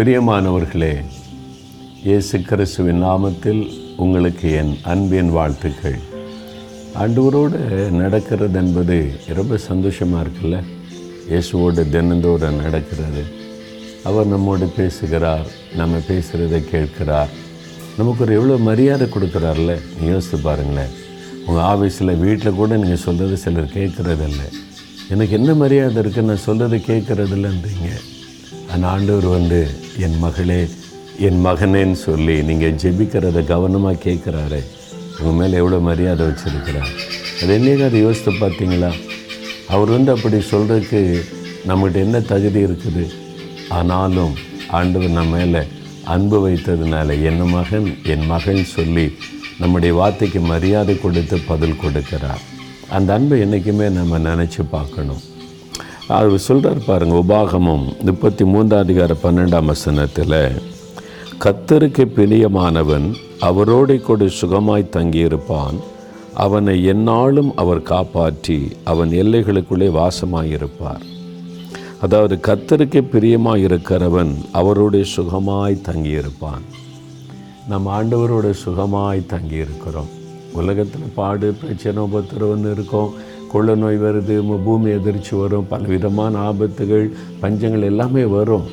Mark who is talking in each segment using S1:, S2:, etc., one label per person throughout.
S1: பிரியமானவர்களே இயேசு கிறிஸ்துவின் நாமத்தில் உங்களுக்கு என் அன்பின் வாழ்த்துக்கள். ஆண்டவரோடு நடக்கிறது என்பது ரொம்ப சந்தோஷமாக இருக்குல்ல? இயேசுவோடு தினந்தோறும் நடக்கிறது. அவர் நம்மோடு பேசுகிறார் நம்ம பேசுகிறதை கேட்கிறார். நமக்கு ஒரு எவ்வளோ மரியாதை கொடுக்குறார்ல? நீ யோசித்து பாருங்களேன். உங்கள் ஆஃபீஸில் வீட்டில் கூட நீங்கள் சொல்கிறது சிலர் கேட்குறதில்ல. எனக்கு என்ன மரியாதை இருக்குது நான் சொல்கிறது கேட்குறதில்லன்றீங்க. அந்த ஆண்டவர் வந்து என் மகளே என் மகனேன்னு சொல்லி நீங்கள் ஜெபிக்கிறத கவனமாக கேட்குறாரு. உங்கள் மேலே எவ்வளோ மரியாதை வச்சுருக்கிறார். அது அதை யோசித்து பார்த்தீங்களா? அவர் வந்து அப்படி சொல்கிறதுக்கு நம்மகிட்ட என்ன தகுதி இருக்குது? ஆனாலும் ஆண்டவர் நம்ம மேலே அன்பு வைத்ததுனால என் மகன் என் மகன் சொல்லி நம்முடைய வார்த்தைக்கு மரியாதை கொடுத்து பதில் கொடுக்கிறார். அந்த அன்பை என்றைக்குமே நம்ம நினச்சி பார்க்கணும். அவர் சொல்கிறார் பாருங்க உபாகமம் முப்பத்தி மூன்றாம் அதிகார பன்னெண்டாம் வசனத்தில் கத்தருக்கு பிரியமானவன் அவரோட கூட சுகமாய் தங்கியிருப்பான். அவனை எந்நாளும் அவர் காப்பாற்றி அவன் எல்லைகளுக்குள்ளே வாசமாயிருப்பார். அதாவது கத்தருக்கு பிரியமாக இருக்கிறவன் அவரோடு சுகமாய் தங்கியிருப்பான். நம்ம ஆண்டவரோட சுகமாய் தங்கியிருக்கிறோம். உலகத்தில் பாடு பிரச்சனை உபத்திரவன்னு இருக்கும். கொள்ள நோய் வருது பூமி எதிர்ச்சி வரும் பலவிதமான ஆபத்துகள் பஞ்சங்கள் எல்லாமே வரும்.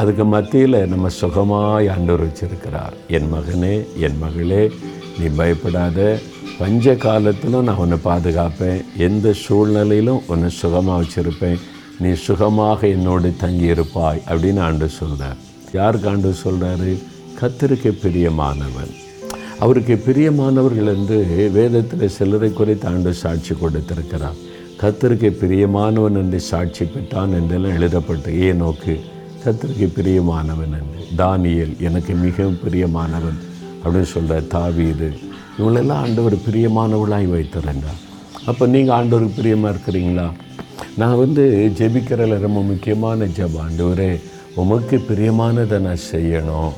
S1: அதுக்கு மத்தியில் நம்ம சுகமாய் ஆண்டவர் வச்சிருக்கிறார். என் மகனே என் மகளே நீ பயப்படாத. பஞ்ச காலத்திலும் நான் உன்னை பாதுகாப்பேன். எந்த சூழ்நிலையிலும் உன்னை சுகமாக வச்சுருப்பேன். நீ சுகமாக என்னோடு தங்கியிருப்பாய் அப்படின்னு ஆண்டு சொல்கிறார் யாருக்கு ஆண்டு சொல்கிறாரு கத்திரிக்க பிரியமானவன். அவருக்கு பிரியமானவர்கள் என்று வேதத்தில் சிலரை குறித்து ஆண்டு சாட்சி கொடுத்திருக்கிறார். கத்தருக்கு பிரியமானவன் என்று சாட்சி பெற்றான் என்றெல்லாம் எழுதப்பட்டு ஏ நோக்கு? கத்தருக்கு பிரியமானவன் என்று. தானியல் எனக்கு மிகவும் பிரியமானவன். அப்படின்னு சொல்கிற தாவீது. இவங்களெல்லாம் ஆண்டவர் பிரியமானவளாய் வைத்திருந்தார். அப்போ நீங்கள் ஆண்டவருக்கு பிரியமாக இருக்கிறீங்களா? நான் வந்து ஜெபிக்கிறதில் ரொம்ப முக்கியமான ஜப ஆண்டவரே உமக்கு பிரியமானதை நான் செய்யணும்.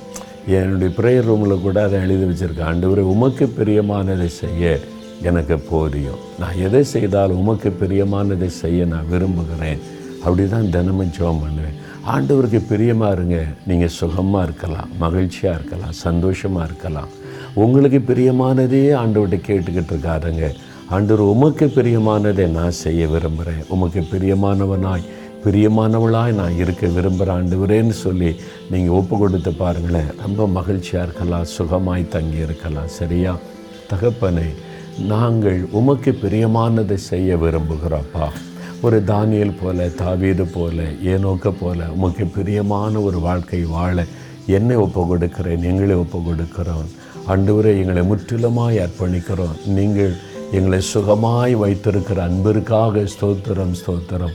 S1: என்னுடைய ப்ரேயர் ரூமில் கூட அதை எழுதி வச்சுருக்கேன். ஆண்டவரே உமக்கு பிரியமானதை செய்ய எனக்கு போதியும். நான் எதை செய்தாலும் உமக்கு பிரியமானதை செய்ய நான் விரும்புகிறேன். அப்படி தான் தினமும் ஜோம் பண்ணுவேன். ஆண்டவருக்கு பிரியமாக இருங்க. நீங்கள் சுகமாக இருக்கலாம் மகிழ்ச்சியாக இருக்கலாம் சந்தோஷமாக இருக்கலாம். உங்களுக்கு பிரியமானதையே ஆண்டவர்கிட்ட கேட்டுக்கிட்டு இருக்காருங்க ஆண்டவர் உமக்கு பிரியமானதை நான் செய்ய விரும்புகிறேன் உமக்கு பிரியமானவனாய் பிரியமானவளாய் நான் இருக்க விரும்புகிற ஆண்டவரேன்னு சொல்லி நீங்கள் ஒப்பு கொடுத்து பாருங்களேன். ரொம்ப மகிழ்ச்சியாக இருக்கலாம் சுகமாய் தங்கி இருக்கலாம் சரியா? தகப்பனே நாங்கள் உமக்கு பிரியமானதை செய்ய விரும்புகிறோப்பா. ஒரு தானியல் போல தாவீது போல ஏனோக்க போல உமக்கு பிரியமான ஒரு வாழ்க்கை வாழ என்னை ஒப்பு கொடுக்கிறேன் எங்களை ஒப்பு கொடுக்கிறோம். அன்றுவரை எங்களை முற்றிலுமாய் அர்ப்பணிக்கிறோம். நீங்கள் எங்களை சுகமாய் வைத்திருக்கிற அன்பிற்காக ஸ்தோத்திரம் ஸ்தோத்திரம்.